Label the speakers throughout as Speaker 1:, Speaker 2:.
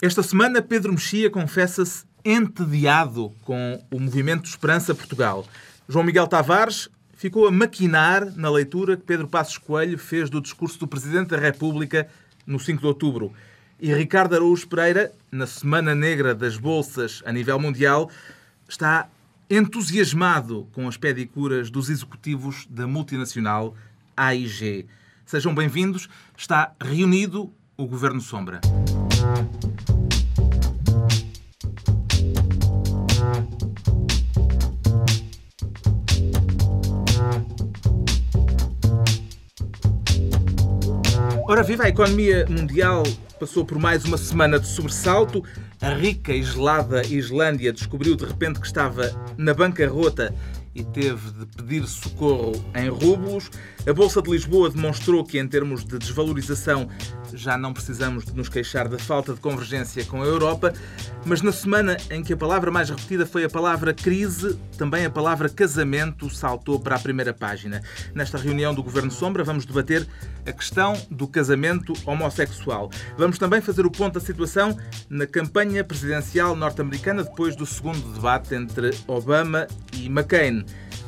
Speaker 1: Esta semana, Pedro Mexia confessa-se entediado com o movimento Esperança Portugal. João Miguel Tavares ficou a maquinar na leitura que Pedro Passos Coelho fez do discurso do Presidente da República no 5 de outubro. E Ricardo Araújo Pereira, na Semana Negra das Bolsas a nível mundial, está entusiasmado com as pedicuras dos executivos da multinacional AIG. Sejam bem-vindos. Está reunido o Governo Sombra. Ora viva, a economia mundial passou por mais uma semana de sobressalto. A rica e gelada Islândia descobriu de repente que estava na bancarrota e teve de pedir socorro em rublos. A Bolsa de Lisboa demonstrou que, em termos de desvalorização, já não precisamos de nos queixar da falta de convergência com a Europa, mas na semana em que a palavra mais repetida foi a palavra crise, também a palavra casamento saltou para a primeira página. Nesta reunião do Governo Sombra vamos debater a questão do casamento homossexual. Vamos também fazer o ponto da situação na campanha presidencial norte-americana depois do segundo debate entre Obama e McCain.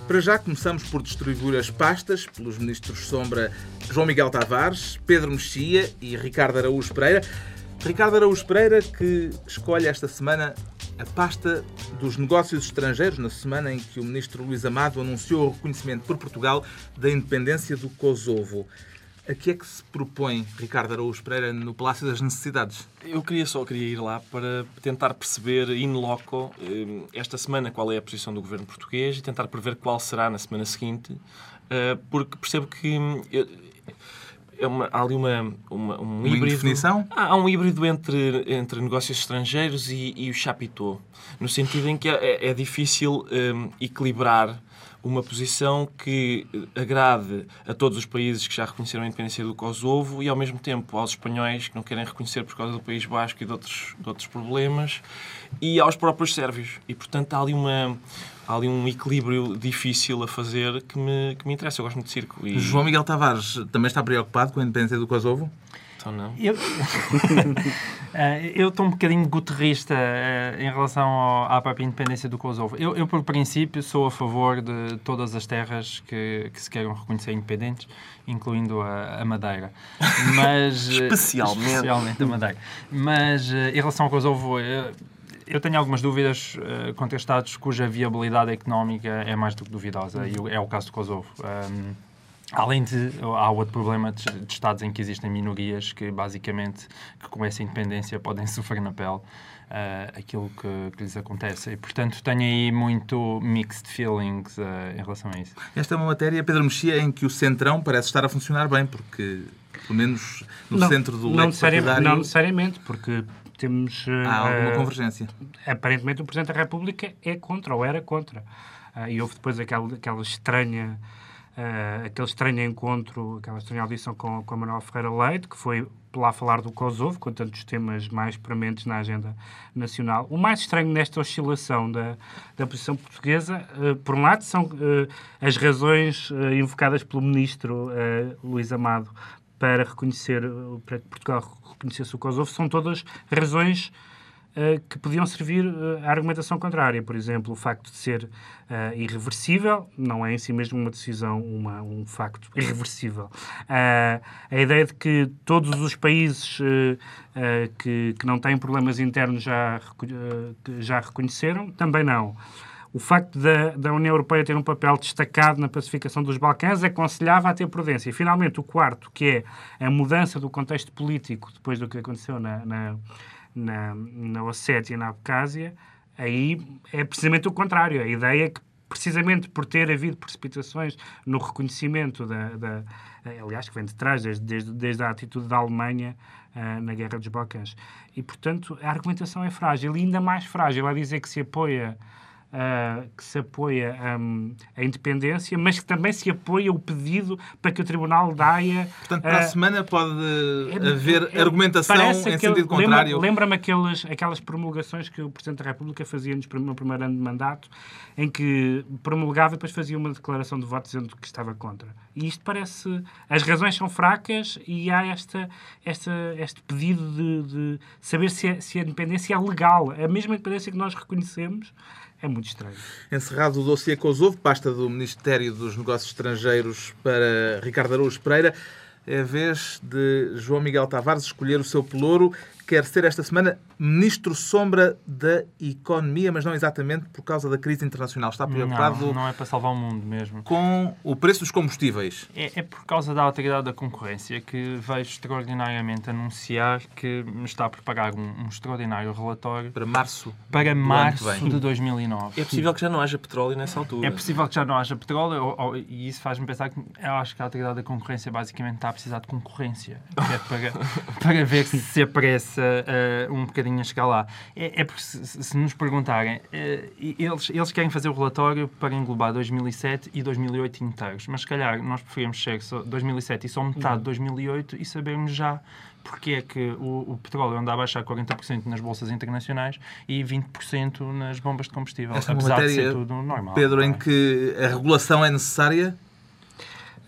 Speaker 1: Para já começamos por distribuir as pastas pelos ministros Sombra João Miguel Tavares, Pedro Mexia e Ricardo Araújo Pereira. Ricardo Araújo Pereira que escolhe esta semana a pasta dos negócios estrangeiros, na semana em que o ministro Luís Amado anunciou o reconhecimento por Portugal da independência do Kosovo. A que é que se propõe Ricardo Araújo Pereira no Palácio das Necessidades?
Speaker 2: Eu queria só queria ir lá para tentar perceber in loco eh, esta semana qual é a posição do governo português e tentar prever qual será na semana seguinte, eh, porque percebo que hum, é uma, há ali uma, uma um
Speaker 1: uma
Speaker 2: híbrido.
Speaker 1: Indefinição?
Speaker 2: Há, um híbrido entre, entre negócios estrangeiros e, e o chapitô, no sentido em que é, é difícil um, equilibrar uma posição que agrade a todos os países que já reconheceram a independência do Kosovo e, ao mesmo tempo, aos espanhóis que não querem reconhecer por causa do País Basco e de outros, de outros problemas, e aos próprios sérvios. E, portanto, há ali, uma, há ali um equilíbrio difícil a fazer que me, que me interessa. Eu gosto muito de circo. E...
Speaker 1: João Miguel Tavares também está preocupado com a independência do Kosovo?
Speaker 2: Então, não.
Speaker 3: Eu Eh, eu estou um bocadinho guterrista uh, em relação ao, à própria independência do Kosovo. Eu, eu, por princípio, sou a favor de todas as terras que, que se queiram reconhecer independentes, incluindo a, a Madeira. Mas,
Speaker 2: especialmente.
Speaker 3: especialmente a Madeira. Mas uh, em relação ao Kosovo, eu tenho algumas dúvidas uh, contra Estados cuja viabilidade económica é mais do que duvidosa, e é o caso do Kosovo. Um, Além de, há outro problema de, de, Estados em que existem minorias que, basicamente, que com essa independência podem sofrer na pele uh, aquilo que, que, lhes acontece. E, portanto, tenho aí muito mixed feelings uh, em relação a isso.
Speaker 1: Esta é uma matéria, Pedro Mexia, em que o Centrão parece estar a funcionar bem, porque, pelo menos no
Speaker 4: não,
Speaker 1: centro do
Speaker 4: não, necessariamente, não necessariamente, porque temos... Uh,
Speaker 1: há alguma convergência.
Speaker 4: Aparentemente, o Presidente da República é contra, ou era contra. e houve depois aquela, aquela estranha uh, aquele estranho encontro, aquela estranha audição com, com a Manuel Ferreira Leite, que foi lá falar do Kosovo, com tantos temas mais prementes na agenda nacional. O mais estranho nesta oscilação da, da posição portuguesa, uh, por um lado, são uh, as razões uh, invocadas pelo ministro Luís Amado para reconhecer, para que Portugal reconhecesse o Kosovo, são todas razões que podiam servir uh, à argumentação contrária. Por exemplo, o facto de ser uh, irreversível, não é em si mesmo uma decisão, uma, um facto irreversível. a ideia de que todos os países que, que não têm problemas internos já, já reconheceram, também não. O facto da, da, União Europeia ter um papel destacado na pacificação dos Balcãs aconselhava a ter prudência. E, finalmente, o quarto, que é a mudança do contexto político depois do que aconteceu na, na, na, na Ossétia e na Abcásia, aí é precisamente o contrário. A ideia é que, precisamente por ter havido precipitações no reconhecimento da, da aliás, que vem de trás, desde, desde, desde a atitude da Alemanha uh, na Guerra dos Balcãs. E, portanto, a argumentação é frágil, e ainda mais frágil a dizer que se apoia uh, que se apoia um, a independência, mas que também se apoia o pedido para que o Tribunal da Haia...
Speaker 1: Portanto, para uh, a semana pode é, haver é, argumentação em aquele, sentido contrário.
Speaker 4: Lembra-me lembra aquelas promulgações que o Presidente da República fazia no primeiro ano de mandato, em que promulgava e depois fazia uma declaração de voto dizendo que estava contra. E isto parece... As razões são fracas e há esta, esta, este pedido de, de saber se a, se a independência é legal. A mesma independência que nós reconhecemos é muito estranho.
Speaker 1: Encerrado o dossiê Kosovo, pasta do Ministério dos Negócios Estrangeiros para Ricardo Araújo Pereira, é a vez de João Miguel Tavares escolher o seu pelouro quer ser esta semana ministro sombra da economia, mas não exatamente por causa da crise internacional. Está preocupado.
Speaker 3: Não, não é para salvar o mundo mesmo.
Speaker 1: Com o preço dos combustíveis.
Speaker 3: É, é por causa da autoridade da concorrência que veio extraordinariamente anunciar que está a preparar um, um extraordinário relatório
Speaker 1: para março.
Speaker 3: Para março de 2009.
Speaker 2: É possível que já não haja petróleo nessa altura.
Speaker 3: É possível que já não haja petróleo ou, ou, e isso faz-me pensar que eu acho que a autoridade da concorrência basicamente está a precisar de concorrência. É para, para ver se se aparece uh, um bocadinho a chegar lá. É, é porque, se, se, nos perguntarem, uh, eles, eles querem fazer o relatório para englobar 2007 e 2008 inteiros, mas se calhar nós preferimos ser 2007 e só metade de 2008 e sabermos já porque é que o, o, petróleo anda a baixar 40% nas bolsas internacionais e 20% nas bombas de combustível,
Speaker 1: Esta apesar matéria, de ser tudo normal. Pedro, é? em que a regulação é necessária?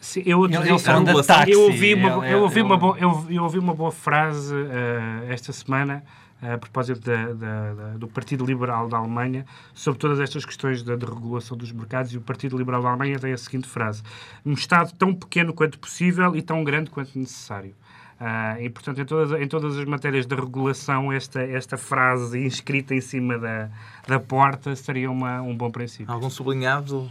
Speaker 4: Sim, eu, eu, eu, táxi, eu ouvi uma, eu ouvi uma, boa, eu, eu ouvi uma boa frase uh, esta semana uh, a propósito da, da, da, do Partido Liberal da Alemanha sobre todas estas questões da regulação dos mercados e o Partido Liberal da Alemanha tem a seguinte frase um Estado tão pequeno quanto possível e tão grande quanto necessário. Uh, e, portanto, em todas, em todas as matérias de regulação, esta, esta frase inscrita em cima da, da porta seria uma, um bom princípio.
Speaker 1: Algum sublinhado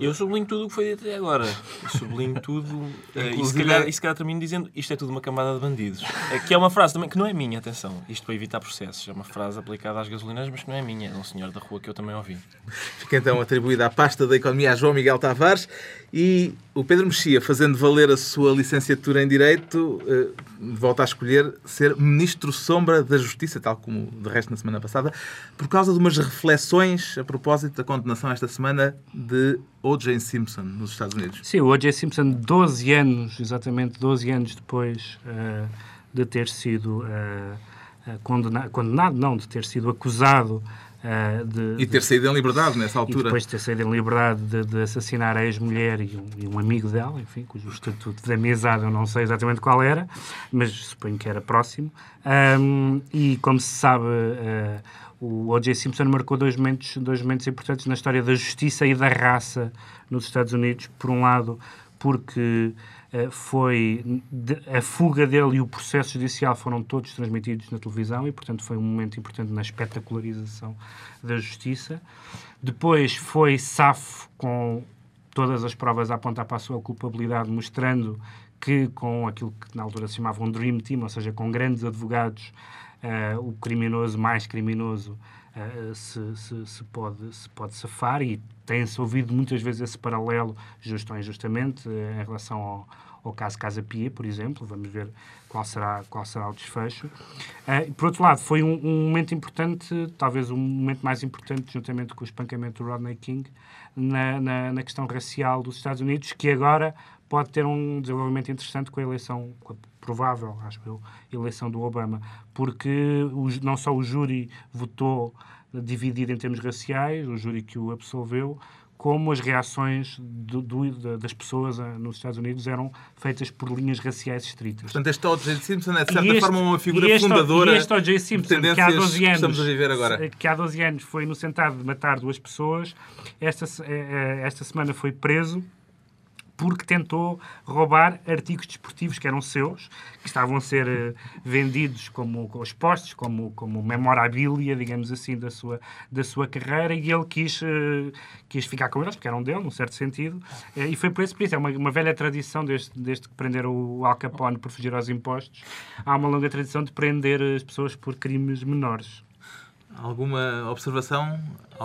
Speaker 2: eu sublinho tudo o que foi dito até agora. Sublinho tudo uh, e, se calhar, e se calhar termino dizendo isto é tudo uma camada de bandidos. É, que é uma frase também que não é minha, atenção. Isto para evitar processos. É uma frase aplicada às gasolinas, mas que não é minha. É um senhor da rua que eu também ouvi.
Speaker 1: Fica então atribuída à pasta da economia a João Miguel Tavares e o Pedro Mexia, fazendo valer a sua licenciatura em Direito, uh, volta a escolher ser Ministro Sombra da Justiça, tal como de resto na semana passada, por causa de umas reflexões a propósito da condenação esta semana de O.J. Simpson nos Estados Unidos.
Speaker 4: Sim, o O.J. Simpson, 12 anos, exatamente 12 anos depois uh, de ter sido uh, condenado, condenado, não, de ter sido acusado Uh, de,
Speaker 1: e ter saído em liberdade nessa altura.
Speaker 4: E depois de ter saído em liberdade de, de assassinar a ex-mulher e, um, e, um, amigo dela, enfim, cujo estatuto de amizade eu não sei exatamente qual era, mas suponho que era próximo. Um, e como se sabe, uh, o O.J. Simpson marcou dois momentos, dois momentos importantes na história da justiça e da raça nos Estados Unidos. Por um lado, porque uh, foi de, a fuga dele e o processo judicial foram todos transmitidos na televisão e, portanto, foi um momento importante na espetacularização da justiça. Depois foi safo com todas as provas a apontar para a sua culpabilidade, mostrando que com aquilo que na altura se chamava um Dream Team, ou seja, com grandes advogados, uh, o criminoso mais criminoso uh, se, se, se, pode, se pode safar e tem-se ouvido muitas vezes esse paralelo, justo ou injustamente, uh, em relação ao, ao caso Casa Pia, por exemplo. Vamos ver qual será, qual será o desfecho. Uh, por outro lado, foi um, um, momento importante, talvez o momento mais importante, juntamente com o espancamento do Rodney King, na, na, na, questão racial dos Estados Unidos, que agora pode ter um desenvolvimento interessante com a eleição, com a provável, acho eu, eleição do Obama, porque não só o júri votou dividido em termos raciais, o júri que o absolveu, como as reações do, do, das pessoas ah, nos Estados Unidos eram feitas por linhas raciais estritas.
Speaker 1: Portanto, este O.J. Simpson é, de certa este, forma, uma figura este, fundadora
Speaker 4: e este O.J. Simpson, que há 12 anos, que há 12 anos foi inocentado de matar duas pessoas, esta, eh, eh, esta semana foi preso porque tentou roubar artigos desportivos que eram seus, que estavam a ser uh, vendidos como, expostos, como, como memorabilia, digamos assim, da sua, da sua carreira, e ele quis, uh, quis ficar com eles, porque eram dele, num certo sentido, uh, e foi por esse isso. É uma, uma velha tradição, desde, desde que prenderam o Al Capone por fugir aos impostos, há uma longa tradição de prender as pessoas por crimes menores.
Speaker 1: Alguma observação?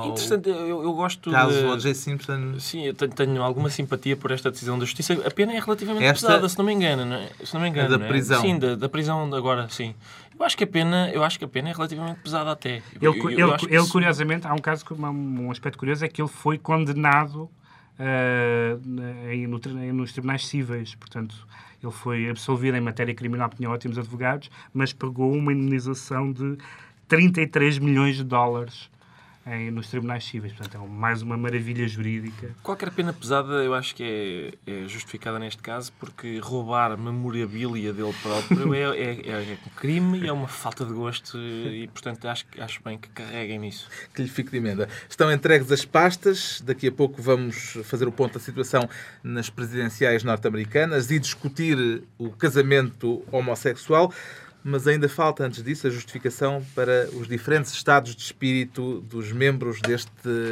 Speaker 2: Interessante, eu, eu gosto
Speaker 1: caso de... O.J. Simpson...
Speaker 2: Sim, eu tenho, tenho, alguma simpatia por esta decisão da Justiça. A pena é relativamente Esta... pesada, se não me engano. Não é? Se não me engano,
Speaker 1: é da prisão.
Speaker 2: É? Sim, da, da prisão agora, sim. Eu acho que a pena, eu acho que a pena é relativamente pesada até.
Speaker 4: Ele,
Speaker 2: Eu-
Speaker 4: ele,
Speaker 2: eu
Speaker 4: ele,
Speaker 2: isso-
Speaker 4: curiosamente, há um caso, que- um aspecto curioso, é que ele foi condenado na- em- no em- nos tribunais cíveis. Portanto, ele foi absolvido em matéria criminal, porque tinha ótimos advogados, mas pagou uma indemnização de 33 milhões de dólares em- nos tribunais cíveis. Portanto, é mais uma maravilha jurídica.
Speaker 2: Qualquer pena pesada eu acho que é, é justificada neste caso porque roubar memorabilia dele próprio é, é, é- é um crime e é uma falta de gosto e, portanto, acho, acho bem que carreguem nisso.
Speaker 1: que lhe fique de emenda. Estão entregues as pastas. Daqui a pouco vamos fazer o ponto da situação nas presidenciais norte-americanas e discutir o casamento homossexual. Mas ainda falta, antes disso, a justificação para os diferentes estados de espírito dos membros deste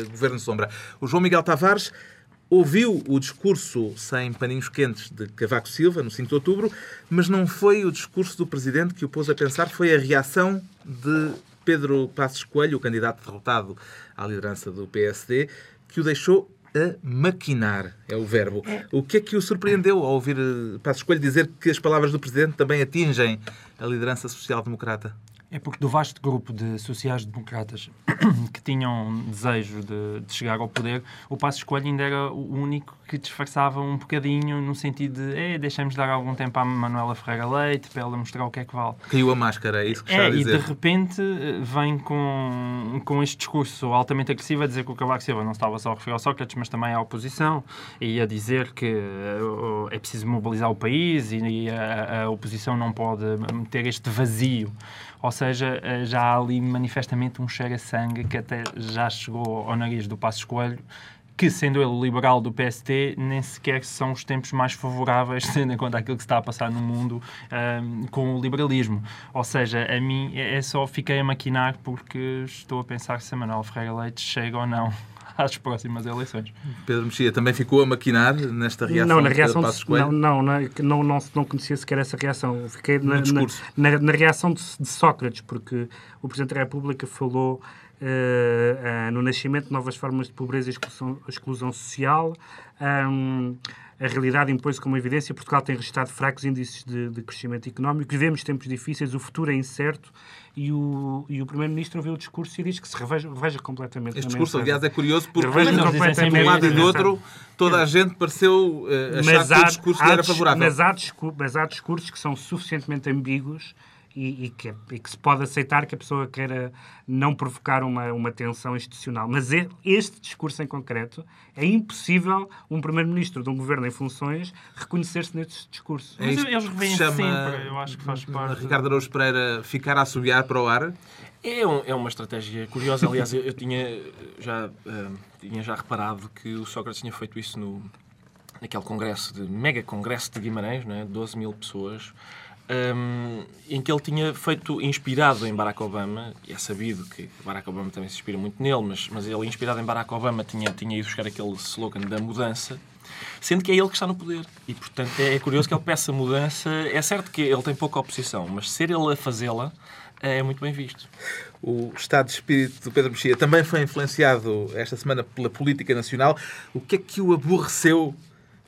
Speaker 1: Governo Sombra. O João Miguel Tavares ouviu o discurso sem paninhos quentes de Cavaco Silva, no 5 de outubro, mas não foi o discurso do Presidente que o pôs a pensar, foi a reação de Pedro Passos Coelho, o candidato derrotado à liderança do PSD, que o deixou a maquinar, é o verbo. O que é que o surpreendeu ao ouvir eh, Passos Coelho dizer que as palavras do Presidente também atingem a liderança social-democrata?
Speaker 3: É porque do vasto grupo de sociais-democratas que tinham desejo de, de chegar ao poder, o Passo Escolho ainda era o único que disfarçava um bocadinho no sentido de eh, deixamos dar algum tempo à Manuela Ferreira Leite para ela mostrar o que é que vale.
Speaker 1: Caiu a máscara, é isso que está
Speaker 3: É,
Speaker 1: a
Speaker 3: e de
Speaker 1: dizer.
Speaker 3: repente eh, vem com, com este discurso altamente agressivo a dizer que o Cavaco Silva não estava só a referir ao Sócrates, mas também à oposição, e a dizer que eh, é preciso mobilizar o país e, e a, a oposição não pode ter este vazio. Ou seja, eh, já há ali manifestamente um cheiro a sangue que até já chegou ao nariz do Passos Coelho, que, sendo ele liberal do PST, nem sequer são os tempos mais favoráveis, tendo em conta aquilo que se está a passar no mundo ahm, com o liberalismo. Ou seja, a mim é é só fiquei a maquinar porque estou a pensar se a Manuel Ferreira Leite chega ou não às próximas eleições.
Speaker 1: Pedro Mexia também ficou a maquinar nesta reação
Speaker 4: não, na
Speaker 1: de
Speaker 4: reação
Speaker 1: Passos
Speaker 4: de,
Speaker 1: Coelho?
Speaker 4: não, não, não, não, não, conhecia sequer essa reação. Fiquei na, na,
Speaker 1: discurso.
Speaker 4: na- na reação de, de Sócrates, porque o Presidente da República falou eh, eh, no nascimento de novas formas de pobreza e exclusão, exclusão social. Ahm, a realidade impôs-se como evidência. Portugal tem registrado fracos índices de, de crescimento económico. Vivemos tempos difíceis, o futuro é incerto. E o, e o Primeiro-Ministro ouviu o discurso e diz que se reveja, reveja completamente.
Speaker 1: Este discurso, aliás, é curioso porque de um lado e do outro toda a gente pareceu eh, achar que o discurso lhe era favorável.
Speaker 4: Mas há, mas há discursos que são suficientemente ambíguos e, e que, e que se pode aceitar que a pessoa queira não provocar uma, uma tensão institucional. Mas é- este discurso em concreto, é impossível um Primeiro-Ministro de um governo em funções reconhecer-se neste discurso.
Speaker 1: É
Speaker 3: Mas
Speaker 1: isto
Speaker 3: eles revêem
Speaker 1: chama,
Speaker 3: sempre, eu acho que faz parte.
Speaker 1: Ricardo Araújo Pereira ficar a assobiar para o ar.
Speaker 2: É, um- é uma estratégia curiosa. Aliás, eu, eu tinha, já, ah, tinha já reparado que o Sócrates tinha feito isso no, naquele congresso, de, mega congresso de Guimarães, não é? 12 mil pessoas, ahm, em que ele tinha feito, inspirado em Barack Obama, e é sabido que Barack Obama também se inspira muito nele, mas, mas ele, inspirado em Barack Obama, tinha, tinha ido buscar aquele slogan da mudança, sendo que é ele que está no poder. E, portanto, é, é curioso que ele peça mudança. É certo que ele tem pouca oposição, mas ser ele a fazê-la é muito bem visto.
Speaker 1: O estado de espírito do Pedro Mexia também foi influenciado esta semana pela política nacional. O que é que o aborreceu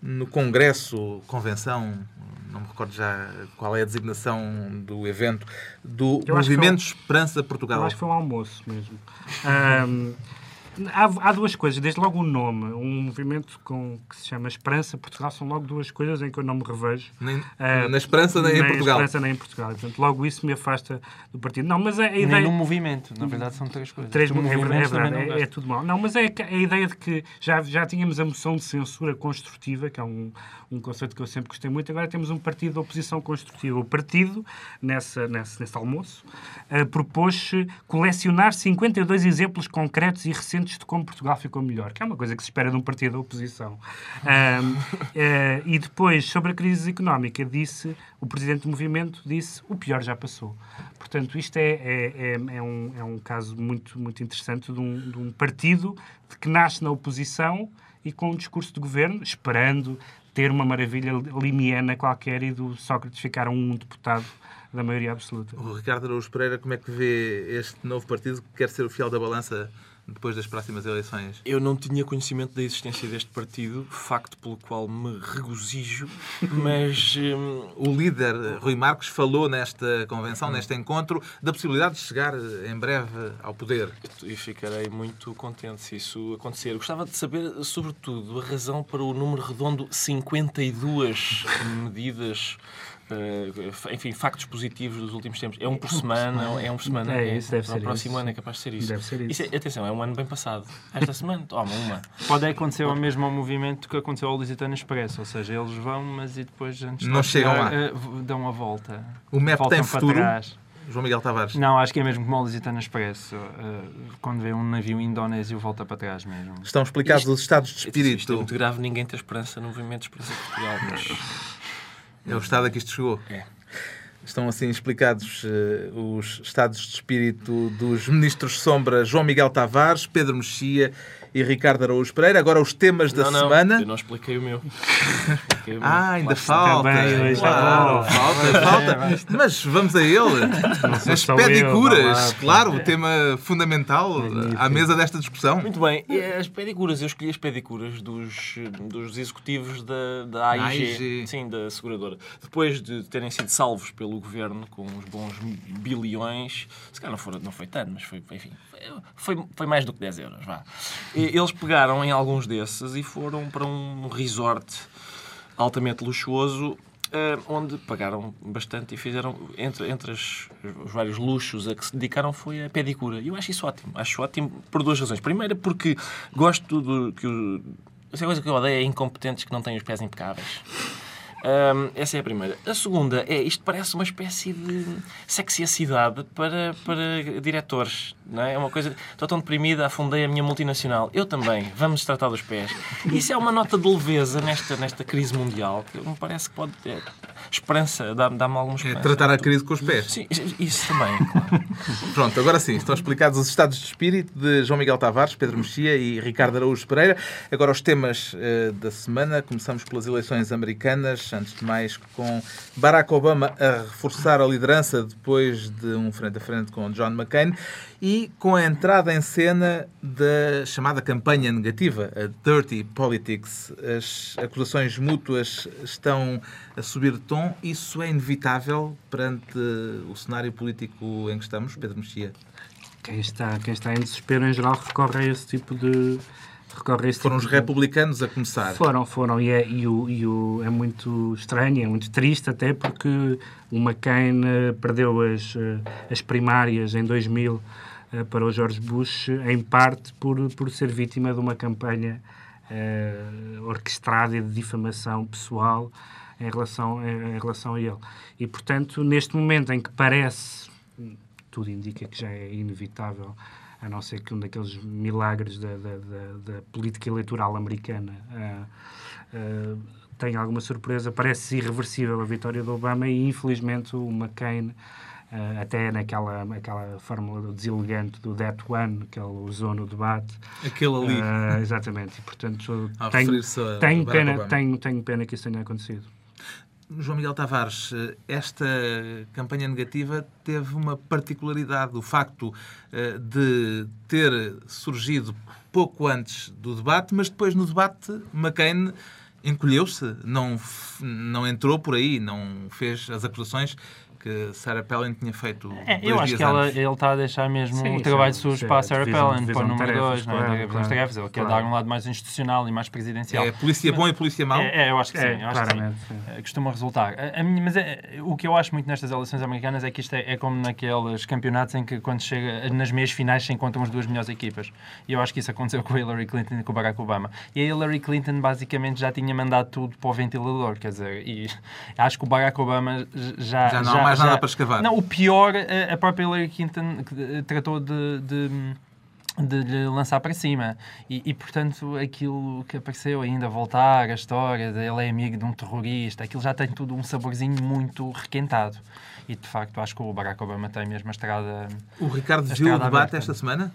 Speaker 1: no Congresso, convenção, não me recordo já qual é a designação do evento, do
Speaker 4: Eu
Speaker 1: Movimento Esperança Portugal?
Speaker 4: Eu acho que foi um almoço mesmo. Ahm, há, há duas coisas, desde logo o nome. Um movimento com, que se chama Esperança Portugal são logo duas coisas em que eu não me revejo.
Speaker 1: Nem-
Speaker 4: Ah,
Speaker 1: na Esperança nem em Portugal.
Speaker 4: Na Esperança nem em Portugal. Portanto, logo isso me afasta do partido. Não, mas a, a
Speaker 3: Nem
Speaker 4: ideia...
Speaker 3: no movimento, na verdade são três coisas.
Speaker 4: Três,
Speaker 3: Do
Speaker 4: é verdade, é, verdade,
Speaker 3: não
Speaker 4: é, é tudo mal. Não, mas é a ideia de que já, já tínhamos a moção de censura construtiva, que é um, um conceito que eu sempre gostei muito, agora temos um partido de oposição construtiva. O partido, nessa, nesse, nesse almoço, eh, propôs colecionar 52 exemplos concretos e recentes de como Portugal ficou melhor, que é uma coisa que se espera de um partido da oposição. Ahm, eh, e depois, sobre a crise económica, disse, o presidente do movimento disse, o pior já passou. Portanto, isto é, é, é, é um, é um caso muito, muito interessante de um, de um partido que nasce na oposição e com um discurso de governo, esperando ter uma maravilha limiana qualquer e do Sócrates ficar um deputado da maioria absoluta.
Speaker 1: O Ricardo Araújo Pereira, como é que vê este novo partido que quer ser o fiel da balança depois das próximas eleições?
Speaker 2: Eu não tinha conhecimento da existência deste partido, facto pelo qual me regozijo, mas hum,
Speaker 1: O líder, Rui Marques, falou nesta convenção, neste encontro, da possibilidade de chegar eh, em breve ao poder.
Speaker 2: e ficarei muito contente se isso acontecer. Gostava de saber, sobretudo, a razão para o número redondo 52 medidas. Eh, enfim, factos positivos dos últimos tempos. É um por semana, é um por semana.
Speaker 4: É isso, deve
Speaker 2: para
Speaker 4: ser
Speaker 2: o próximo
Speaker 4: isso.
Speaker 2: ano é capaz de ser isso.
Speaker 4: Deve ser isso.
Speaker 2: é- atenção, é um ano bem passado. Esta semana, toma uma.
Speaker 3: Pode acontecer o mesmo movimento que aconteceu ao Lusitano Expresso, ou seja, eles vão, mas e depois antes de
Speaker 1: Não
Speaker 3: lá
Speaker 1: chegam lá.
Speaker 3: v- dão a volta.
Speaker 1: O MEP tem
Speaker 3: para
Speaker 1: futuro?
Speaker 3: trás.
Speaker 1: João Miguel Tavares.
Speaker 3: Não, acho que é mesmo como o Lusitano Expresso. eh, quando vê um navio indonésio, volta para trás mesmo.
Speaker 1: Estão explicados
Speaker 2: Isto-
Speaker 1: os estados de
Speaker 2: Isto é
Speaker 1: espírito.
Speaker 2: muito grave ninguém ter esperança no movimento de Esperança de Portugal. Mas...
Speaker 1: É o estado a que isto chegou.
Speaker 2: É.
Speaker 1: Estão assim explicados eh, os estados de espírito dos ministros Sombra João Miguel Tavares, Pedro Mexia e Ricardo Araújo Pereira. Agora os temas da
Speaker 2: não, não,
Speaker 1: semana.
Speaker 2: eu não expliquei o meu. Expliquei o meu.
Speaker 1: Ah, ainda
Speaker 2: Lá
Speaker 1: falta.
Speaker 4: bem,
Speaker 1: falta, falta. Mas vamos a ele. As pedicuras, claro, o tema fundamental à mesa desta discussão.
Speaker 2: Muito bem, e as pedicuras, eu escolhi as pedicuras dos, dos executivos da, da AIG,
Speaker 1: AIG.
Speaker 2: sim, da seguradora. Depois de terem sido salvos pelo governo com uns bons bilhões, se calhar não, foram, não foi tanto, mas foi, enfim, foi, foi mais do que 10 euros, vá. E eles pegaram em alguns desses e foram para um resort altamente luxuoso eh, onde pagaram bastante e fizeram, entre, entre as- os vários luxos a que se dedicaram, foi a pedicura. E eu acho isso ótimo. Acho ótimo por duas razões. Primeira, porque gosto do que o. Essa coisa que eu odeio é incompetentes que não têm os pés impecáveis. Ahm, essa é a primeira. A segunda é, isto parece uma espécie de sexiacidade para, para diretores. Não é? é uma coisa, estou tão deprimida, afundei a minha multinacional. Eu também, vamos tratar dos pés. Isso é uma nota de leveza nesta, nesta crise mundial que me parece que pode ter esperança, dá- dá-me alguma
Speaker 1: É
Speaker 2: esperança.
Speaker 1: tratar a crise com os pés.
Speaker 2: Sim, isso também, claro.
Speaker 1: Pronto, agora sim, estão explicados os estados de espírito de João Miguel Tavares, Pedro Mexia e Ricardo Araújo Pereira. Agora os temas eh, da semana. Começamos pelas eleições americanas, antes de mais com Barack Obama a reforçar a liderança depois de um frente a frente com John McCain e com a entrada em cena da chamada campanha negativa, a Dirty Politics. As acusações mútuas estão a subir de tom. Isso é inevitável perante o cenário político em que estamos, Pedro Mexia?
Speaker 4: Quem está, quem está em desespero, em geral, recorre a esse tipo de... Recorre a esse
Speaker 1: Foram os
Speaker 4: tipo de-
Speaker 1: republicanos a começar.
Speaker 4: Foram, foram. E, é, e, o, e o, é muito estranho, é muito triste até porque o McCain eh, perdeu as, eh, as primárias em 2000 eh, para o George Bush, em parte por, por ser vítima de uma campanha eh, orquestrada de difamação pessoal em relação, em, relação a ele. E, portanto, neste momento em que parece, tudo indica que já é inevitável, a não ser que um daqueles milagres da, da, da- da política eleitoral americana ah, ah, tenha alguma surpresa. Parece irreversível a vitória do Obama e, infelizmente, o McCain, ah, até naquela aquela fórmula deselegante do That One que ele usou no debate,
Speaker 1: Aquele ali.
Speaker 4: ah, exatamente, e, portanto, tenho, tenho, pena, tenho, tenho pena que isso tenha acontecido.
Speaker 1: João Miguel Tavares, esta campanha negativa teve uma particularidade. O facto eh, de ter surgido pouco antes do debate, mas depois no debate McCain encolheu-se, não, não entrou por aí, não fez as acusações que Sarah Palin tinha feito
Speaker 3: É,
Speaker 1: dois
Speaker 3: eu acho
Speaker 1: dias
Speaker 3: que ela,
Speaker 1: antes.
Speaker 3: ele está a deixar mesmo
Speaker 4: Sim,
Speaker 3: o trabalho
Speaker 4: sim,
Speaker 3: sujo
Speaker 4: sim,
Speaker 3: para a Sarah Palin, para o número
Speaker 4: tarefas,
Speaker 3: 2, não é?
Speaker 4: claro,
Speaker 3: Divisão
Speaker 4: claro.
Speaker 3: tarefas. Ele quer
Speaker 4: Claro.
Speaker 3: dar um lado mais institucional e mais presidencial.
Speaker 1: É polícia bom e polícia mau?
Speaker 3: É, é, eu acho que sim.
Speaker 4: É,
Speaker 3: eu acho que sim. Eh, Costuma resultar. A- a minha- mas é- o que eu acho muito nestas eleições americanas é que isto é, é como naqueles campeonatos em que, quando chega nas meias finais, se encontram as duas melhores equipas. E eu acho que isso aconteceu com a Hillary Clinton e com o Barack Obama. E a Hillary Clinton, basicamente, já tinha mandado tudo para o ventilador. Quer dizer, e acho que o Barack Obama já.
Speaker 1: Já não há mais nada para escavar.
Speaker 3: Não, o pior, a, a própria Hillary Clinton eh, tratou de- de de lhe lançar para cima. E, e, portanto, aquilo que apareceu ainda, voltar, a história de ele é amigo de um terrorista, aquilo já tem tudo um saborzinho muito requentado. E, de facto, acho que o Barack Obama tem mesmo a estrada...
Speaker 1: O Ricardo viu o debate
Speaker 3: aberta.
Speaker 1: esta semana?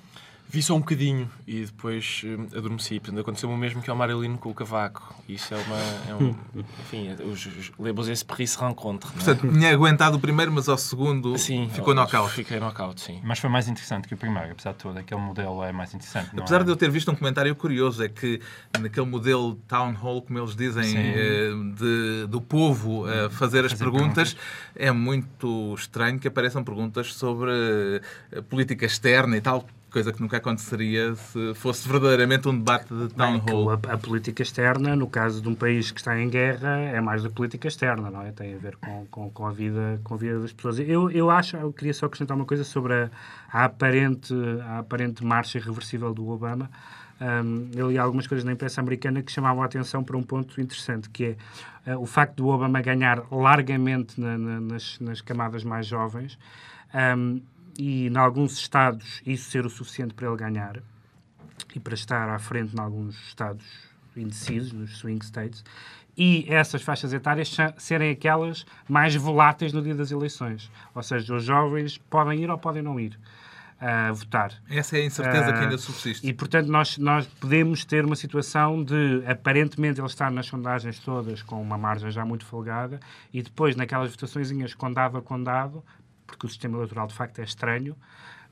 Speaker 2: Vi só um bocadinho e depois uh, adormeci. Portanto, aconteceu o mesmo que ao Marilyn com o cavaco. Isso é uma. É um, enfim, os, os Les Beaux Esprits se rencontram.
Speaker 1: Portanto, tinha aguentado o primeiro, mas ao segundo
Speaker 2: Sim,
Speaker 1: ficou knockout.
Speaker 2: Fiquei knockout, sim.
Speaker 3: Mas foi mais interessante que o primeiro, apesar de tudo. Aquele modelo é mais interessante. não
Speaker 1: Apesar
Speaker 3: é?
Speaker 1: de eu ter visto um comentário curioso, é que naquele modelo town hall, como eles dizem, eh, de- do povo a fazer as
Speaker 3: Fazer
Speaker 1: perguntas, é muito estranho que apareçam perguntas sobre eh, política externa e tal, coisa que nunca aconteceria se fosse verdadeiramente um debate de town hall.
Speaker 4: a, a política externa, no caso de um país que está em guerra, é mais que política externa, não é? Tem a ver com, com, com, a, vida, com a vida das pessoas. Eu, eu acho, eu queria só acrescentar uma coisa sobre a, a aparente, a aparente marcha irreversível do Obama. Um, eu li algumas coisas na imprensa americana que chamavam a atenção para um ponto interessante, que é eh, o facto do Obama ganhar largamente na- na- nas, nas camadas mais jovens um, e, em alguns estados, isso ser o suficiente para ele ganhar e para estar à frente em alguns estados indecisos, nos swing states, e essas faixas etárias serem aquelas mais voláteis no dia das eleições. Ou seja, os jovens podem ir ou podem não ir a votar.
Speaker 1: Essa é a incerteza
Speaker 4: Ah,
Speaker 1: que ainda subsiste.
Speaker 4: E, portanto, nós, nós podemos ter uma situação de, aparentemente, ele estar nas sondagens todas com uma margem já muito folgada e depois, naquelas votaçõezinhas condado a condado, porque o sistema eleitoral, de facto, é estranho,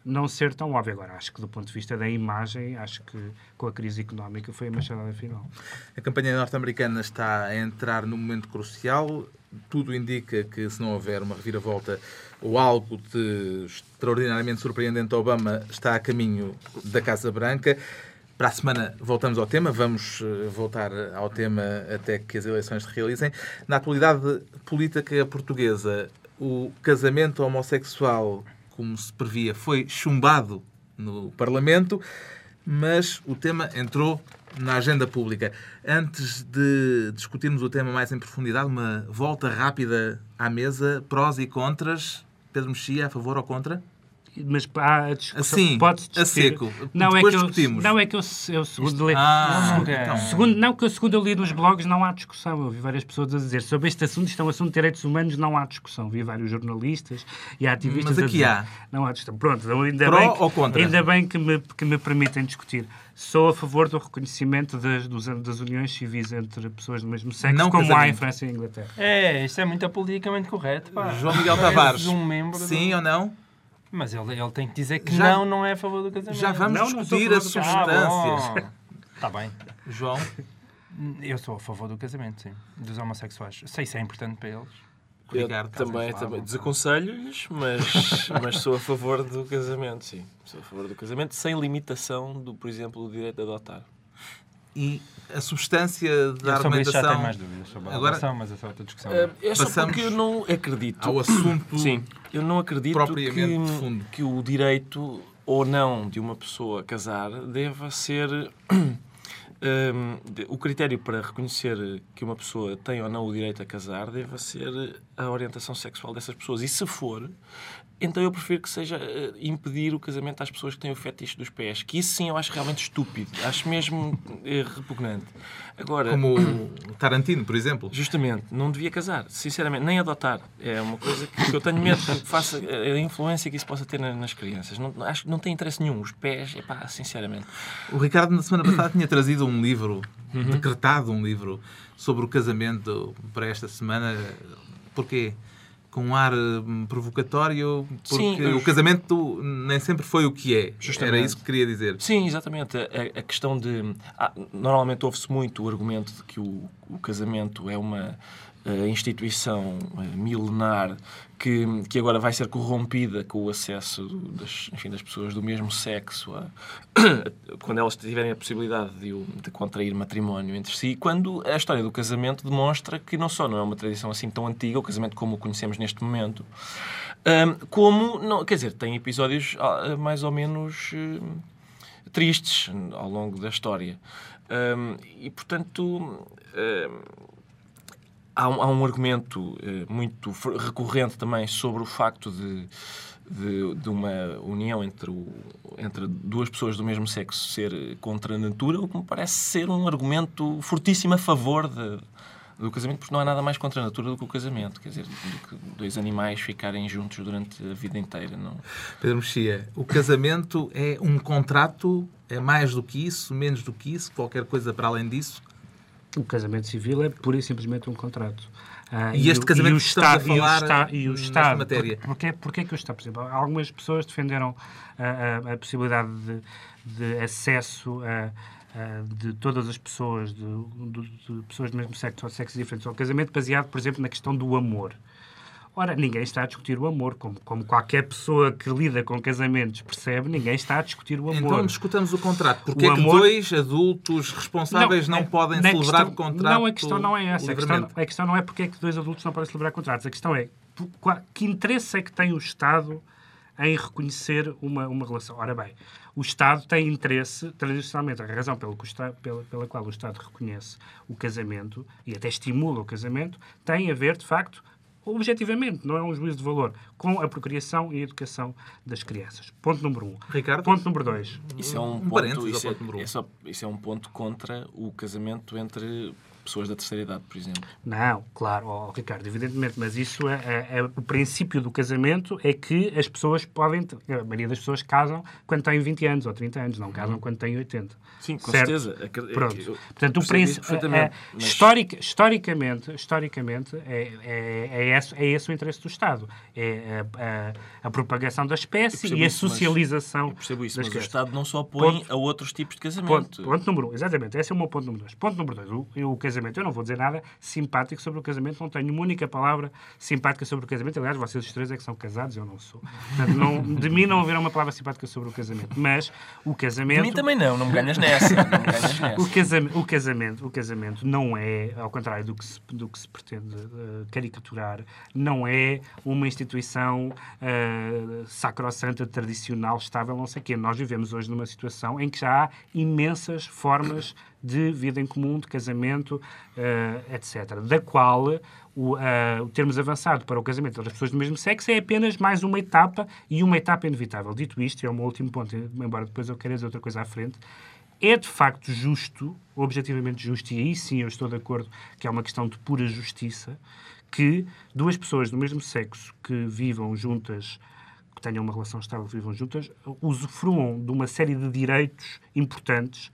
Speaker 4: não ser tão óbvio. Agora, acho que, do ponto de vista da imagem, acho que com a crise económica foi a machadada final.
Speaker 1: A campanha norte-americana está a entrar num momento crucial. Tudo indica que, se não houver uma reviravolta ou algo de extraordinariamente surpreendente, Obama está a caminho da Casa Branca. Para a semana voltamos ao tema, vamos eh, voltar ao tema até que as eleições se realizem. Na atualidade política portuguesa, o casamento homossexual, como se previa, foi chumbado no Parlamento mas o tema entrou na agenda pública. Antes de discutirmos o tema mais em profundidade, uma volta rápida à mesa, prós e contras. Pedro Mexia, a favor ou contra?
Speaker 4: Mas há a discussão.
Speaker 1: Assim,
Speaker 4: pode-se
Speaker 1: a seco.
Speaker 4: Não, é
Speaker 1: Depois
Speaker 4: que eu,
Speaker 1: discutimos.
Speaker 4: não é que eu, eu segundo li-
Speaker 1: Ah,
Speaker 3: Nunca-
Speaker 1: então.
Speaker 4: Segundo, não, que eu, segundo eu li nos blogs, não há discussão. Eu vi várias pessoas a dizer sobre este assunto, isto é um assunto de direitos humanos, não há discussão. Vi vários jornalistas e ativistas
Speaker 1: Mas
Speaker 4: a
Speaker 1: aqui
Speaker 4: dizer,
Speaker 1: há.
Speaker 4: Não há discussão. Pronto, então ainda
Speaker 1: Pró
Speaker 4: bem, que,
Speaker 1: ou contra?
Speaker 4: ainda bem que me, que me permitem discutir. Sou a favor do reconhecimento das, dos- das uniões civis entre pessoas do mesmo sexo,
Speaker 1: Não
Speaker 4: como há em. França e Inglaterra.
Speaker 3: É, isto é muito politicamente correto. Pá.
Speaker 1: João Miguel Tavares,
Speaker 3: Um membro do-
Speaker 1: sim ou não?
Speaker 3: Mas ele, ele tem que dizer que
Speaker 1: Já-
Speaker 3: não, não é a favor do casamento.
Speaker 1: Já vamos
Speaker 4: Não, não
Speaker 1: discutir as
Speaker 4: favor do
Speaker 1: substâncias.
Speaker 3: Está bem.
Speaker 1: João,
Speaker 3: Eu sou a favor do casamento, sim. Dos homossexuais. Sei se é importante para eles.
Speaker 2: Eu
Speaker 1: Ricardo,
Speaker 2: também, também desaconselho-lhes, mas, mas sou a favor do casamento, sim. Sou a favor do casamento, sem limitação do, por exemplo, do direito de adotar.
Speaker 1: E a substância da
Speaker 3: Eu já tenho
Speaker 1: argumentação
Speaker 3: mais dúvidas sobre a
Speaker 1: Agora-
Speaker 3: relação, mas essa é outra discussão.
Speaker 2: Ah, é só
Speaker 1: Passamos
Speaker 2: porque eu não acredito.
Speaker 1: ao assunto
Speaker 2: Sim, eu não acredito
Speaker 1: propriamente de
Speaker 2: que,
Speaker 1: fundo.
Speaker 2: que o direito ou não de uma pessoa casar deva ser. hum, de- o critério para reconhecer que uma pessoa tem ou não o direito a casar deva ser a orientação sexual dessas pessoas. E se for, então eu prefiro que seja eh, impedir o casamento às pessoas que têm o fetiche dos pés. Que isso sim eu acho realmente estúpido. Acho mesmo eh, repugnante. Agora,
Speaker 1: como o Tarantino, por exemplo.
Speaker 2: Justamente, não devia casar, sinceramente, nem adotar. É uma coisa que eu tenho medo que faça a influência que isso possa ter na- nas crianças. Não, acho que não tem interesse nenhum. Os pés, epá, sinceramente.
Speaker 1: O Ricardo, na semana passada, tinha trazido um livro, decretado um livro, sobre o casamento para esta semana. Porquê? Com um ar hum, provocatório, porque
Speaker 2: Sim,
Speaker 1: o casamento nem sempre foi o que é.
Speaker 2: Justamente.
Speaker 1: Era isso que queria dizer.
Speaker 2: Sim, exatamente. A, a questão de. ah, normalmente ouve-se muito o argumento de que o, o casamento é uma eh, instituição eh, milenar que, que agora vai ser corrompida com o acesso das, enfim, das pessoas do mesmo sexo a, quando elas tiverem a possibilidade de, de contrair matrimónio entre si, quando a história do casamento demonstra que não só não é uma tradição assim tão antiga, o casamento como o conhecemos neste momento, como, não, quer dizer, tem episódios ah, mais ou menos hum, tristes ao longo da história. E, portanto, há, um, há um argumento eh, muito recorrente também sobre o facto de, de, de uma união entre, o, entre duas pessoas do mesmo sexo ser contra a natura, o que me parece ser um argumento fortíssimo a favor de- do casamento porque não há nada mais contra a natura do que o casamento. Quer dizer, do que dois animais ficarem juntos durante a vida inteira. Não?
Speaker 1: Pedro Mexia, o casamento é um contrato? É mais do que isso? Menos do que isso? Qualquer coisa para além disso?
Speaker 4: O casamento civil é pura e simplesmente um contrato.
Speaker 1: Ah, e, este casamento que estamos a falar e o Estado, matéria?
Speaker 4: Porquê, porquê que o Estado, por exemplo, algumas pessoas defenderam a, a, a possibilidade de, de acesso a uh, de todas as pessoas, de, de, de, pessoas do mesmo sexo ou sexos diferentes ao casamento, baseado, por exemplo, na questão do amor. Ora, ninguém está a discutir o amor, como, como qualquer pessoa que lida com casamentos percebe, ninguém está a discutir o amor.
Speaker 1: Então discutamos o contrato. Porque o é amor... que dois adultos responsáveis não, não é, podem celebrar
Speaker 4: questão,
Speaker 1: o contrato?
Speaker 4: Não, a questão não é essa. A questão, a questão, não é porque é que dois adultos não podem celebrar contratos. A questão é que interesse é que tem o Estado em reconhecer uma, uma relação. Ora bem, o Estado tem interesse, tradicionalmente, a razão pela, pela, pela qual o Estado reconhece o casamento e até estimula o casamento, tem a ver, de facto, objetivamente, não é um juízo de valor, com a procriação e a educação das crianças. Ponto número um.
Speaker 1: Ricardo?
Speaker 4: Ponto número dois.
Speaker 2: Isso é um, um ponto, isso é, ponto é, só, isso é um ponto contra o casamento entre pessoas da terceira idade, por exemplo.
Speaker 4: Não, claro, oh, Ricardo, evidentemente, mas isso é, é, é, o princípio do casamento é que as pessoas podem, a maioria das pessoas casam quando têm 20 anos ou 30 anos, não casam quando têm 80.
Speaker 2: Sim, com certo? certeza.
Speaker 4: Pronto. Eu Portanto, o princípio, é, é, mas... historic, historicamente, historicamente é, é, é, esse, é esse o interesse do Estado. É a, a, a propagação da espécie e a isso, socialização
Speaker 2: mas, percebo isso, mas o Estado não só põe ponto, a outros tipos de casamento.
Speaker 4: Ponto, ponto número um, exatamente. Esse é o meu ponto número dois. Ponto número dois, o, o casamento. Eu não vou dizer nada simpático sobre o casamento, não tenho uma única palavra simpática sobre o casamento. Aliás, vocês os três é que são casados, eu não sou. Portanto, não, de mim não haverá uma palavra simpática sobre o casamento. Mas o casamento.
Speaker 2: De mim também não, não me ganhas nessa. Me ganhas
Speaker 4: nessa. O, casamento, o, casamento, o casamento não é, ao contrário do que se, do que se pretende uh, caricaturar, não é uma instituição uh, sacrossanta, tradicional, estável, não sei o quê. Nós vivemos hoje numa situação em que já há imensas formas de vida em comum, de casamento, uh, eh, etc. Da qual o, uh, termos avançado para o casamento das pessoas do mesmo sexo é apenas mais uma etapa e uma etapa inevitável. Dito isto, é o meu último ponto, embora depois eu queira dizer outra coisa à frente, é de facto justo, objetivamente justo, e aí sim eu estou de acordo que é uma questão de pura justiça, que duas pessoas do mesmo sexo que vivam juntas que tenham uma relação estável, vivam juntas, usufruam de uma série de direitos importantes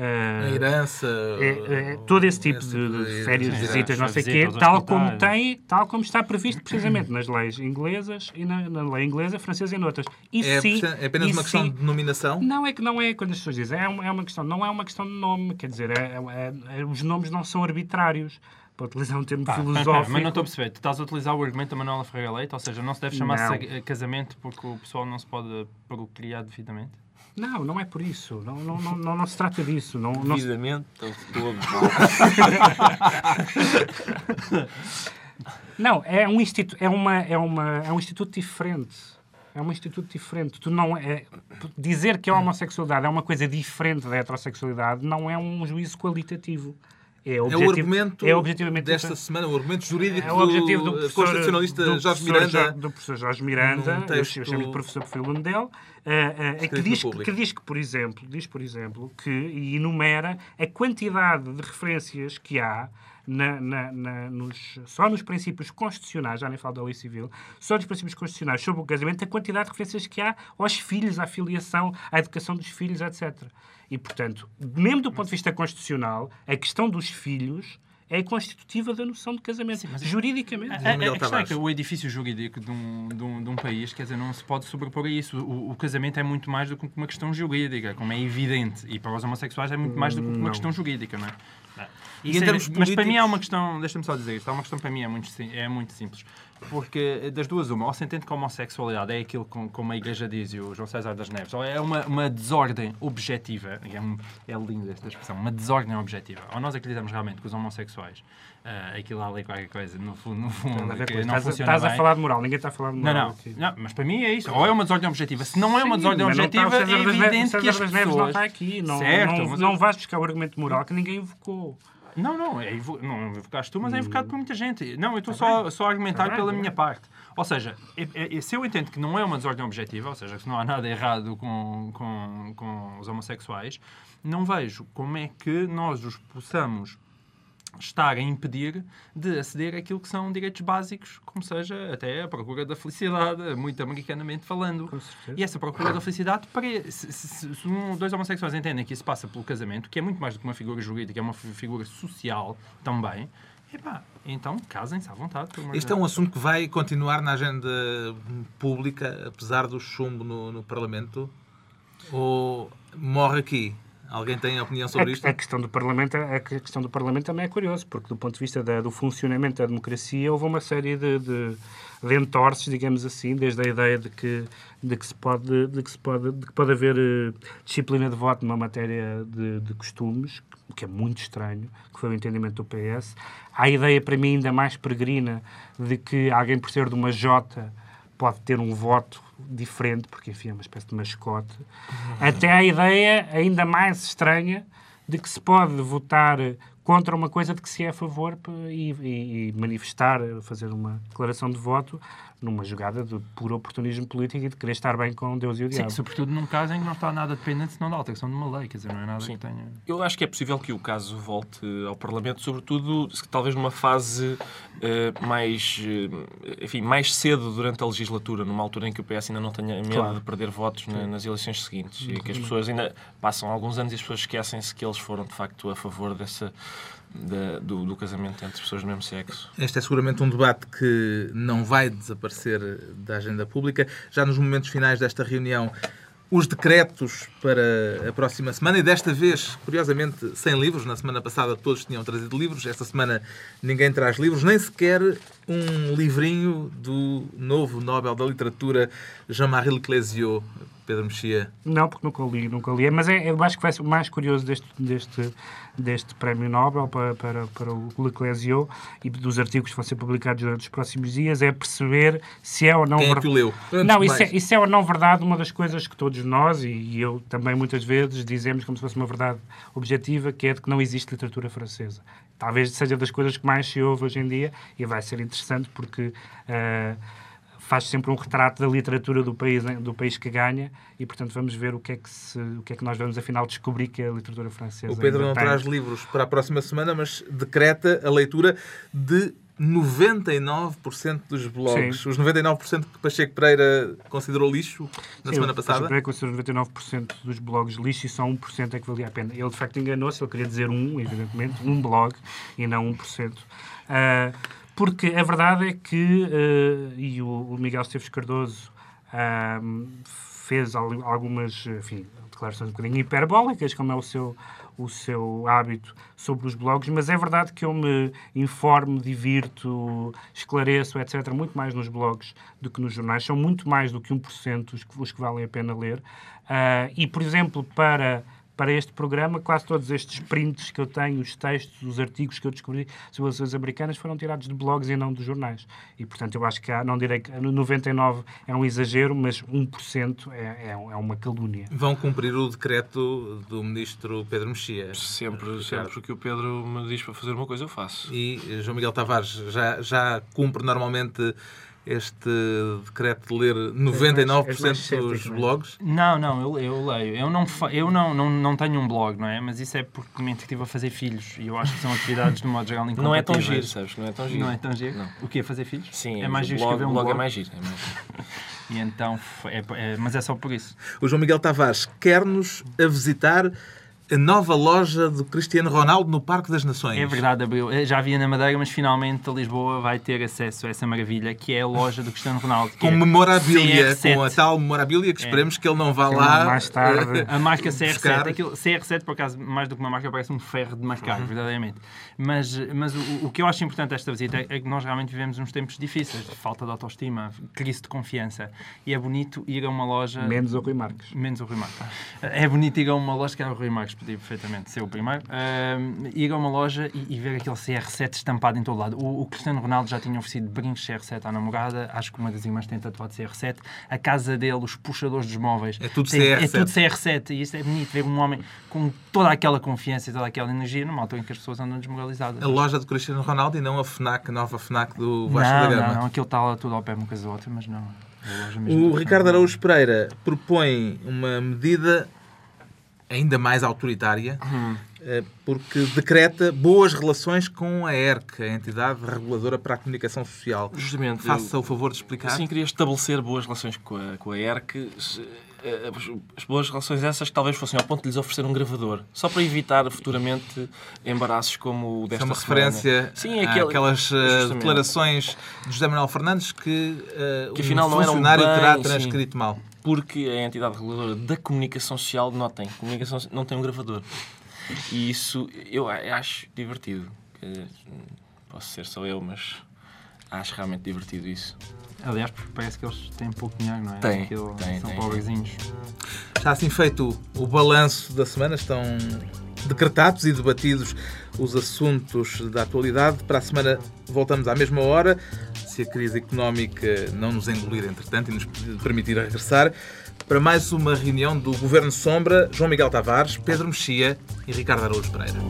Speaker 1: Uh, a herança.
Speaker 4: É, é, todo esse tipo de, de, férias, sim, visitas, não sei o quê, tal como, tem, tal como está previsto precisamente nas leis inglesas e na, na lei inglesa, francesa e noutras.
Speaker 1: E é, sim, é apenas uma questão sim, de denominação?
Speaker 4: Não, é que não é quando as pessoas dizem. É uma, é uma questão, não é uma questão de nome, quer dizer, é, é, é os nomes não são arbitrários para utilizar um termo filosófico.
Speaker 3: Mas não estou a perceber. Tu estás a utilizar o argumento da Manuela Ferreira Leite, ou seja, não se deve chamar-se casamento porque o pessoal não se pode procriar devidamente?
Speaker 4: Não, não é por isso. Não, não, não, não, não se trata disso. Não,
Speaker 2: não Devidamente, estou
Speaker 4: Não, é um, instituto, é, uma, é, uma, é um instituto diferente. É um instituto diferente. Tu não é, dizer que a homossexualidade é uma coisa diferente da heterossexualidade não é um juízo qualitativo.
Speaker 1: É, é, o argumento é objetivamente desta semana, o argumento jurídico é o objetivo do, do constitucionalista
Speaker 4: do
Speaker 1: Jorge Miranda.
Speaker 4: Do professor Jorge Miranda, texto... eu chamo-lhe professor por filho dele, uh, uh, que, diz, que diz que, por exemplo, diz, por exemplo, que e enumera a quantidade de referências que há na, na, na, nos, só nos princípios constitucionais, já nem falo da lei civil, só nos princípios constitucionais sobre o casamento, a quantidade de referências que há aos filhos, à filiação, à educação dos filhos, etc. E, portanto, mesmo do ponto de vista constitucional, a questão dos filhos é constitutiva da noção de casamento, Sim, mas juridicamente.
Speaker 3: A, a, a, questão é que o edifício jurídico de um, de, um, de um, país, quer dizer, não se pode sobrepor a isso. O, o, casamento é muito mais do que uma questão jurídica, como é evidente. E para os homossexuais é muito mais do que uma não. questão jurídica, não é? E em termos políticos... Mas para mim há uma questão, deixa-me só dizer isto, há uma questão para mim é muito, é muito simples. Porque das duas, uma, ou se entende que a homossexualidade é aquilo com, como a Igreja diz e o João César das Neves, ou é uma, uma desordem objetiva, é, um, é linda esta expressão, uma desordem objetiva. Ou nós acreditamos realmente que os homossexuais, uh, aquilo ali qualquer coisa, no, no fundo,
Speaker 4: não, que não estás, funciona Estás bem. a falar de moral, ninguém está a falar de moral.
Speaker 3: Não, não, não, mas para mim é isso. Ou é uma desordem objetiva. Se não é uma desordem Sim, objetiva, é evidente que as pessoas...
Speaker 4: Neves não está aqui. Não, certo, não, não eu... vais buscar o argumento moral que ninguém invocou.
Speaker 3: Não, não, é, não invocaste tu, mas é invocado por muita gente. Não, eu estou tá só, só a argumentar tá pela minha parte. Ou seja, é, é, se eu entendo que não é uma desordem objetiva, ou seja, que não há nada errado com, com, com os homossexuais, não vejo como é que nós os possamos estar a impedir de aceder àquilo que são direitos básicos, como seja até a procura da felicidade, muito americanamente falando. E essa procura da felicidade, se, se- se um- dois homossexuais entendem que isso passa pelo casamento, que é muito mais do que uma figura jurídica, é uma fi- figura social também, epá, então casem-se à vontade.
Speaker 1: Este é um assunto que vai continuar na agenda pública, apesar do chumbo no, no Parlamento? Ou morre aqui? Alguém tem opinião sobre isto?
Speaker 4: A, a questão do Parlamento, a questão do Parlamento também é curioso, porque do ponto de vista da- do funcionamento da democracia houve uma série de, de, de entorces, digamos assim, desde a ideia de que, de que, se, pode, de que, se pode, de que pode haver eh, disciplina de voto numa matéria de, de costumes, o que é muito estranho, que foi o entendimento do PS. Há a ideia, para mim, ainda mais peregrina de que alguém, por ser de uma Jota, pode ter um voto diferente, porque enfim é uma espécie de mascote, até a ideia ainda mais estranha de que se pode votar contra uma coisa de que se é a favor e, e- e manifestar, fazer uma declaração de voto numa jogada de puro oportunismo político e de querer estar bem com Deus e o
Speaker 3: Sim,
Speaker 4: diabo.
Speaker 3: sobretudo num caso em que não está nada dependente senão da alteração de uma lei, quer dizer, não é nada
Speaker 2: Sim.
Speaker 3: que tenha...
Speaker 2: Eu acho que é possível que o caso volte ao Parlamento, sobretudo, talvez numa fase eh, mais, eh, enfim, mais cedo durante a legislatura, numa altura em que o PS ainda não tenha medo
Speaker 4: Claro.
Speaker 2: de perder votos na- nas eleições seguintes e que as pessoas ainda passam alguns anos e as pessoas esquecem-se que eles foram de facto a favor dessa da- do, do casamento entre pessoas do mesmo sexo.
Speaker 1: Este é seguramente um debate que não vai desaparecer da agenda pública. Já nos momentos finais desta reunião, os decretos para a próxima semana e desta vez, curiosamente, sem livros. Na semana passada todos tinham trazido livros, esta semana ninguém traz livros, nem sequer um livrinho do novo Nobel da Literatura, Jean-Marie Leclésio, Pedro Mexia.
Speaker 4: Não, porque nunca li, nunca li. Mas é, eu acho que vai ser o mais curioso deste, deste, deste Prémio Nobel para, para, para o Leclésio e dos artigos que vão ser publicados durante os próximos dias é perceber se é ou não
Speaker 1: Quem é leu?
Speaker 4: Não, isso é, isso é ou não verdade uma das coisas que todos nós, e, e eu também muitas vezes, dizemos como se fosse uma verdade objetiva, que é de que não existe literatura francesa. Talvez seja das coisas que mais se ouve hoje em dia e vai ser interessante porque ah, faz sempre um retrato da literatura do país, do país que ganha e, portanto, vamos ver o que é que, se, o que, é que nós vamos, afinal, descobrir que a literatura francesa
Speaker 1: O Pedro não
Speaker 4: tem.
Speaker 1: traz livros para a próxima semana, mas decreta a leitura de 99% dos blogs.
Speaker 4: Sim.
Speaker 1: Os 99% que Pacheco Pereira considerou lixo na
Speaker 4: Sim,
Speaker 1: semana passada.
Speaker 4: considerei que os 99% dos blogs lixo e só 1% é que valia a pena. Ele, de facto, enganou-se. Ele queria dizer um, evidentemente, um blog e não 1%. Ah, porque a verdade é que, ah, e o, o Miguel Esteves Cardoso ah, fez al- algumas enfim, declarações um bocadinho hiperbólicas, como é o seu, o seu hábito sobre os blogs, mas é verdade que eu me informo, divirto, esclareço, etc., muito mais nos blogs do que nos jornais. São muito mais do que 1% os que, os que valem a pena ler. Ah, e, por exemplo, para para este programa, quase todos estes prints que eu tenho, os textos, os artigos que eu descobri sobre as eleições americanas foram tirados de blogs e não dos jornais. E, portanto, eu acho que há, não direi que 99% é um exagero, mas 1% é, é, é uma calúnia.
Speaker 1: Vão cumprir o decreto do ministro Pedro Mexia.
Speaker 2: Sempre, sempre que o Pedro me diz para fazer uma coisa, eu faço.
Speaker 1: E João Miguel Tavares já, já cumpre normalmente este decreto de ler 99%
Speaker 4: és mais
Speaker 1: dos
Speaker 4: é?
Speaker 1: blogs.
Speaker 3: Não, não, eu, eu leio. Eu, não, eu não, não, não tenho um blog, não é? Mas isso é porque me estive a fazer filhos e eu acho que são atividades, de modo geral,
Speaker 2: Não é tão giro,
Speaker 3: incompatíveis.
Speaker 2: sabes? Não é tão giro.
Speaker 3: Não é tão giro?
Speaker 2: Não.
Speaker 3: O quê? Fazer filhos?
Speaker 2: Sim,
Speaker 3: é mais
Speaker 2: o
Speaker 3: giro
Speaker 2: blog,
Speaker 3: escrever um
Speaker 2: o blog
Speaker 3: blog.
Speaker 2: é mais giro. É mais giro.
Speaker 3: E então, é, é- mas é só por isso.
Speaker 1: O João Miguel Tavares quer-nos a visitar a nova loja do Cristiano Ronaldo no Parque das Nações.
Speaker 3: É verdade, abriu. Já havia na Madeira, mas finalmente a Lisboa vai ter acesso a essa maravilha que é a loja do Cristiano Ronaldo. que
Speaker 1: Com
Speaker 3: é
Speaker 1: memorabilia,
Speaker 3: CR7.
Speaker 1: com a tal memorabilia que esperemos que ele não vá lá
Speaker 4: mais tarde.
Speaker 3: A marca CR7,
Speaker 1: Buscar.
Speaker 3: aquilo, CR7, por acaso, mais do que uma marca, parece um ferro de
Speaker 1: Uhum.
Speaker 3: mascar, verdadeiramente. Mas, mas o, o que eu acho importante desta visita é, é que nós realmente vivemos uns tempos difíceis, de falta de autoestima, crise de confiança. E é bonito ir a uma loja.
Speaker 4: Menos o Rui Marques.
Speaker 3: Menos o Rui Marques. É bonito ir a uma loja, que era o Rui Marques, podia perfeitamente ser o primeiro, ir a uma loja e, e ver aquele CR7 estampado em todo lado. O, o Cristiano Ronaldo já tinha oferecido brincos CR7 à namorada, acho que uma das irmãs tem tatuado CR7. A casa dele, os puxadores dos móveis.
Speaker 1: É tudo
Speaker 3: tem- É
Speaker 1: CR7.
Speaker 3: tudo CR7. E isto é bonito, ver um homem com toda aquela confiança e toda aquela energia numa altura em que as pessoas andam desmoralizadas.
Speaker 1: A loja do Cristiano Ronaldo e não a FNAC, a nova FNAC do Vasco
Speaker 3: não,
Speaker 1: da Gama.
Speaker 3: não, não, aquilo está lá tudo ao pé uma coisa da outra, mas não.
Speaker 1: O
Speaker 3: do
Speaker 1: Ricardo Araújo Pereira propõe uma medida ainda mais autoritária,
Speaker 2: Hum.
Speaker 1: eh, porque decreta boas relações com a ERC, a entidade reguladora para a comunicação social.
Speaker 2: Justamente.
Speaker 1: Faça
Speaker 2: eu-
Speaker 1: o favor de explicar.
Speaker 2: Sim, queria estabelecer boas relações com a, com a ERC. Eh, As boas relações essas que talvez fossem ao ponto de lhes oferecer um gravador, só para evitar futuramente embaraços como o
Speaker 1: Isso
Speaker 2: desta
Speaker 1: é uma
Speaker 2: semana.
Speaker 1: referência
Speaker 2: Sim, aquele-
Speaker 1: eh,
Speaker 2: justamente.
Speaker 1: declarações de José Manuel Fernandes que, eh,
Speaker 2: Que
Speaker 1: um
Speaker 2: afinal não eram
Speaker 1: funcionário terá
Speaker 2: bem, sim.
Speaker 1: transcrito mal.
Speaker 2: Porque a entidade reguladora da comunicação social não tem. Comunicação não tem um gravador. E isso eu acho divertido. Posso ser só eu, mas acho realmente divertido isso.
Speaker 3: Aliás, porque parece que eles têm pouco dinheiro, não é?
Speaker 2: Tem,
Speaker 3: Aquilo-
Speaker 2: tem,
Speaker 3: São
Speaker 2: tem,
Speaker 3: pobrezinhos.
Speaker 1: Está assim feito o balanço da semana, estão decretados e debatidos os assuntos da atualidade. Para a semana voltamos à mesma hora, se a crise económica não nos engolir entretanto e nos permitir regressar, para mais uma reunião do Governo Sombra, João Miguel Tavares, Pedro Mexia e Ricardo Araújo Pereira.